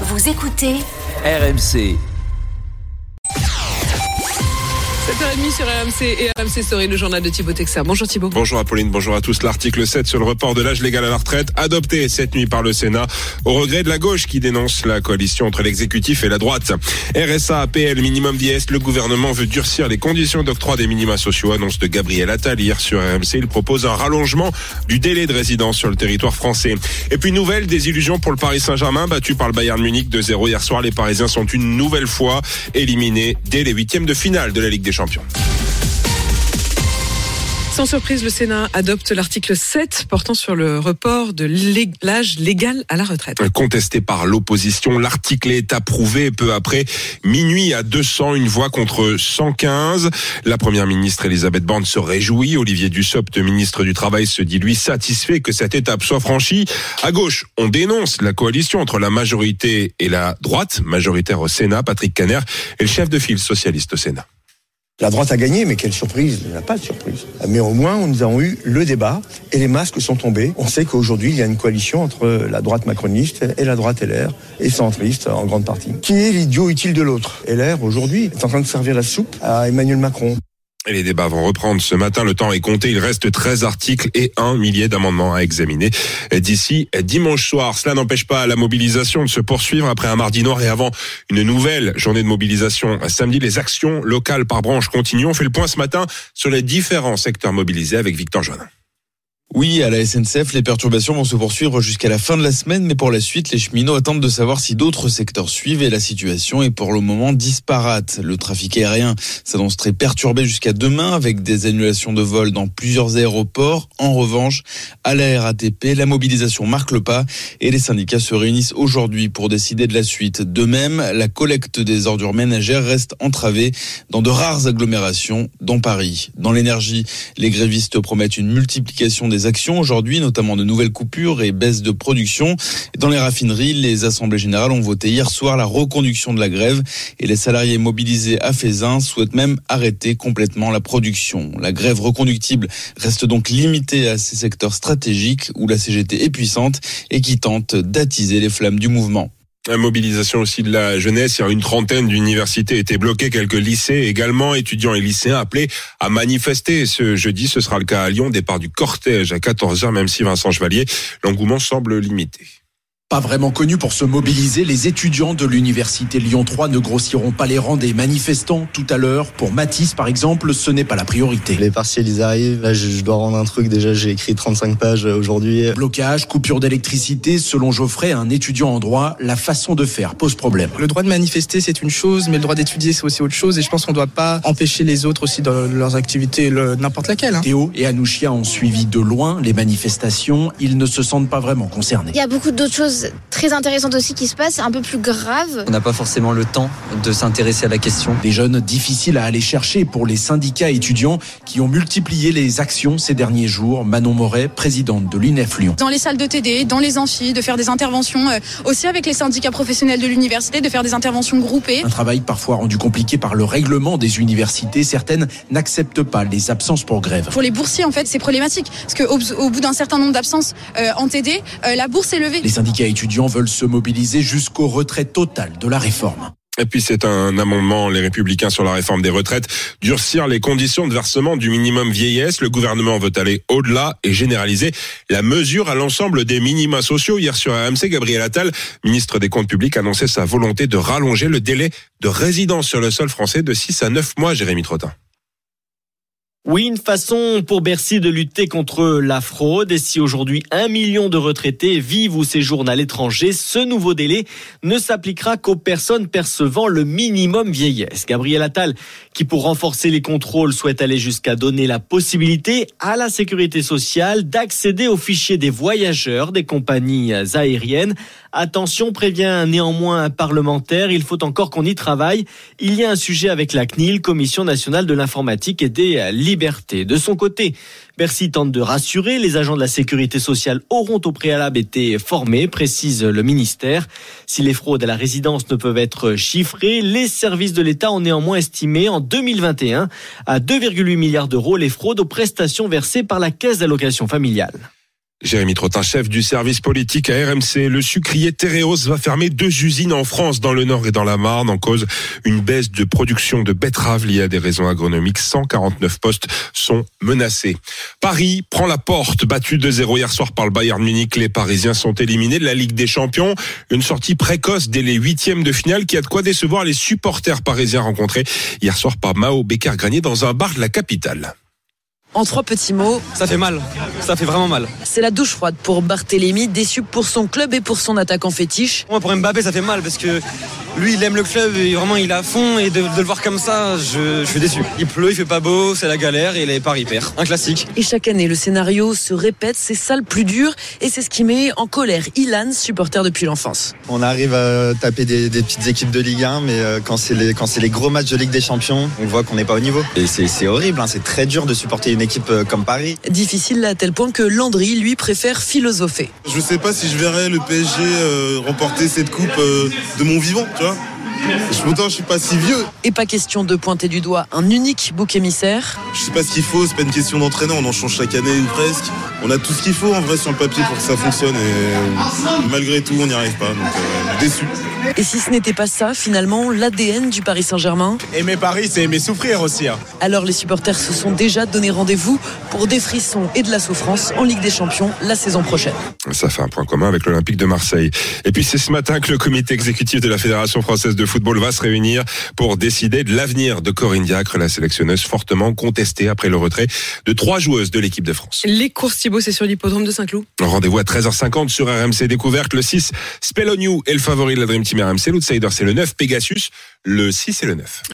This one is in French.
Vous écoutez RMC. 7h30 sur RMC et RMC Story, le journal de Thibaut. Bonjour Thibaut. Bonjour Apolline, bonjour à tous. L'article 7 sur le report de l'âge légal à la retraite, adopté cette nuit par le Sénat, au regret de la gauche qui dénonce la coalition entre l'exécutif et la droite. RSA, APL, minimum vieillesse, le gouvernement veut durcir les conditions d'octroi des minima sociaux, annonce de Gabriel Attal hier sur RMC. Il propose un rallongement du délai de résidence sur le territoire français. Et puis nouvelle désillusion pour le Paris Saint-Germain, battu par le Bayern Munich 2-0 hier soir. Les Parisiens sont une nouvelle fois éliminés dès les huitièmes de finale de la Ligue des Champions. Sans surprise, le Sénat adopte l'article 7 portant sur le report de l'âge légal à la retraite. Contesté par l'opposition, l'article est approuvé peu après minuit à 200, une voix contre 115. La première ministre Elisabeth Borne se réjouit. Olivier Dussopt, ministre du Travail, se dit lui satisfait que cette étape soit franchie. À gauche, on dénonce la coalition entre la majorité et la droite, majoritaire au Sénat. Patrick Caner est le chef de file socialiste au Sénat. La droite a gagné, mais quelle surprise Il n'y a pas de surprise. Mais au moins, nous avons eu le débat et les masques sont tombés. On sait qu'aujourd'hui, il y a une coalition entre la droite macroniste et la droite LR, et centriste en grande partie. Qui est l'idiot utile de l'autre? LR, aujourd'hui, est en train de servir la soupe à Emmanuel Macron. Les débats vont reprendre ce matin. Le temps est compté. Il reste 13 articles et un millier d'amendements à examiner d'ici dimanche soir. Cela n'empêche pas la mobilisation de se poursuivre après un mardi noir et avant une nouvelle journée de mobilisation. Samedi, les actions locales par branche continuent. On fait le point ce matin sur les différents secteurs mobilisés avec Victor Joannin. Oui, à la SNCF, les perturbations vont se poursuivre jusqu'à la fin de la semaine, mais pour la suite, les cheminots attendent de savoir si d'autres secteurs suivent et la situation est pour le moment disparate. Le trafic aérien s'annonce très perturbé jusqu'à demain avec des annulations de vols dans plusieurs aéroports. En revanche, à la RATP, la mobilisation marque le pas et les syndicats se réunissent aujourd'hui pour décider de la suite. De même, la collecte des ordures ménagères reste entravée dans de rares agglomérations, dont Paris. Dans l'énergie, les grévistes promettent une multiplication des actions aujourd'hui, notamment de nouvelles coupures et baisse de production. Dans les raffineries, les assemblées générales ont voté hier soir la reconduction de la grève et les salariés mobilisés à Fézin souhaitent même arrêter complètement la production. La grève reconductible reste donc limitée à ces secteurs stratégiques où la CGT est puissante et qui tente d'attiser les flammes du mouvement. La mobilisation aussi de la jeunesse. Il y a une trentaine d'universités étaient bloquées, quelques lycées également, étudiants et lycéens appelés à manifester. Ce jeudi, ce sera le cas à Lyon, départ du cortège à 14h, même si Vincent Chevalier, l'engouement semble limité. Pas vraiment connus pour se mobiliser, les étudiants de l'université Lyon 3 ne grossiront pas les rangs des manifestants tout à l'heure. Pour Matisse, par exemple, ce n'est pas la priorité. Les partiels, ils arrivent. Là, je dois rendre un truc. Déjà, j'ai écrit 35 pages aujourd'hui. Blocage, coupure d'électricité. Selon Geoffrey, un étudiant en droit, la façon de faire pose problème. Le droit de manifester, c'est une chose, mais le droit d'étudier, c'est aussi autre chose. Et je pense qu'on ne doit pas empêcher les autres aussi dans leurs activités, n'importe laquelle. Hein. Théo et Anouchia ont suivi de loin les manifestations. Ils ne se sentent pas vraiment concernés. Il y a beaucoup d'autres choses très intéressantes aussi qui se passent, un peu plus graves. On n'a pas forcément le temps de s'intéresser à la question. Des jeunes difficiles à aller chercher pour les syndicats étudiants qui ont multiplié les actions ces derniers jours. Manon Moret, présidente de l'UNEF Lyon. Dans les salles de TD, dans les amphis, de faire des interventions euh, aussi avec les syndicats professionnels de l'université, de faire des interventions groupées. Un travail parfois rendu compliqué par le règlement des universités. Certaines n'acceptent pas les absences pour grève. Pour les boursiers, en fait, c'est problématique. Parce qu'au au bout d'un certain nombre d'absences euh, en TD, euh, la bourse est levée. Les syndicats étudiants veulent se mobiliser jusqu'au retrait total de la réforme. Et puis c'est un amendement, les républicains sur la réforme des retraites, durcir les conditions de versement du minimum vieillesse. Le gouvernement veut aller au-delà et généraliser la mesure à l'ensemble des minima sociaux. Hier sur AMC, Gabriel Attal, ministre des Comptes publics, annonçait sa volonté de rallonger le délai de résidence sur le sol français de 6 à 9 mois, Jérémy Trottin. Oui, une façon pour Bercy de lutter contre la fraude. Et si aujourd'hui un million de retraités vivent ou séjournent à l'étranger, ce nouveau délai ne s'appliquera qu'aux personnes percevant le minimum vieillesse. Gabriel Attal, qui pour renforcer les contrôles souhaite aller jusqu'à donner la possibilité à la sécurité sociale d'accéder aux fichiers des voyageurs des compagnies aériennes. Attention, prévient néanmoins un parlementaire, il faut encore qu'on y travaille. Il y a un sujet avec la CNIL, Commission nationale de l'informatique et des De son côté, Bercy tente de rassurer, les agents de la sécurité sociale auront au préalable été formés, précise le ministère. Si les fraudes à la résidence ne peuvent être chiffrées, les services de l'État ont néanmoins estimé en 2021 à 2,8 milliards d'euros les fraudes aux prestations versées par la caisse d'allocation familiale. Jérémy Trottin, chef du service politique à RMC. Le sucrier Tereos va fermer deux usines en France, dans le Nord et dans la Marne, en cause une baisse de production de betteraves liée à des raisons agronomiques. 149 postes sont menacés. Paris prend la porte, battu de 0 hier soir par le Bayern Munich. Les Parisiens sont éliminés de la Ligue des Champions. Une sortie précoce dès les huitièmes de finale qui a de quoi décevoir les supporters parisiens rencontrés hier soir par Mao Becker-Granier dans un bar de la capitale. En trois petits mots. Ça fait mal. Ça fait vraiment mal. C'est la douche froide pour Barthélémy, déçu pour son club et pour son attaquant fétiche. Moi, pour Mbappé, ça fait mal parce que lui, il aime le club et vraiment, il est à fond. Et de, de le voir comme ça, je, je, suis déçu. Il pleut, il fait pas beau, c'est la galère et les paris perd. Un classique. Et chaque année, le scénario se répète. C'est ça le plus dur et c'est ce qui met en colère Ilan, supporter depuis l'enfance. On arrive à taper des, des, petites équipes de Ligue 1, mais euh, quand c'est les, quand c'est les gros matchs de Ligue des Champions, on voit qu'on n'est pas au niveau. Et c'est horrible, hein, c'est très dur de supporter une équipe euh, comme Paris. Difficile à tel point que Landry, lui, préfère philosopher. Je sais pas si je verrais le PSG euh, remporter cette coupe euh, de mon vivant, tu vois. Sure. Pourtant, je suis pas si vieux. Et pas question de pointer du doigt un unique bouc émissaire. Je sais pas ce qu'il faut, c'est pas une question d'entraîneur, on en change chaque année ou presque. On a tout ce qu'il faut en vrai sur le papier pour que ça fonctionne et malgré tout, on n'y arrive pas. Donc, euh, déçu. Et si ce n'était pas ça, finalement, l'ADN du Paris Saint-Germain? Aimer Paris, c'est aimer souffrir aussi. Hein. Alors les supporters se sont déjà donné rendez-vous pour des frissons et de la souffrance en Ligue des Champions la saison prochaine. Ça fait un point commun avec l'Olympique de Marseille. Et puis c'est ce matin que le comité exécutif de la Fédération française de football va se réunir pour décider de l'avenir de Corinne Diacre, la sélectionneuse fortement contestée après le retrait de trois joueuses de l'équipe de France. Les courses Thibaut, c'est sur l'hippodrome de Saint-Cloud. Rendez-vous à 13h50 sur RMC Découverte. Le 6, Speloniou est le favori de la Dream Team RMC. L'outsider, c'est le 9, Pegasus. Le 6 et le 9.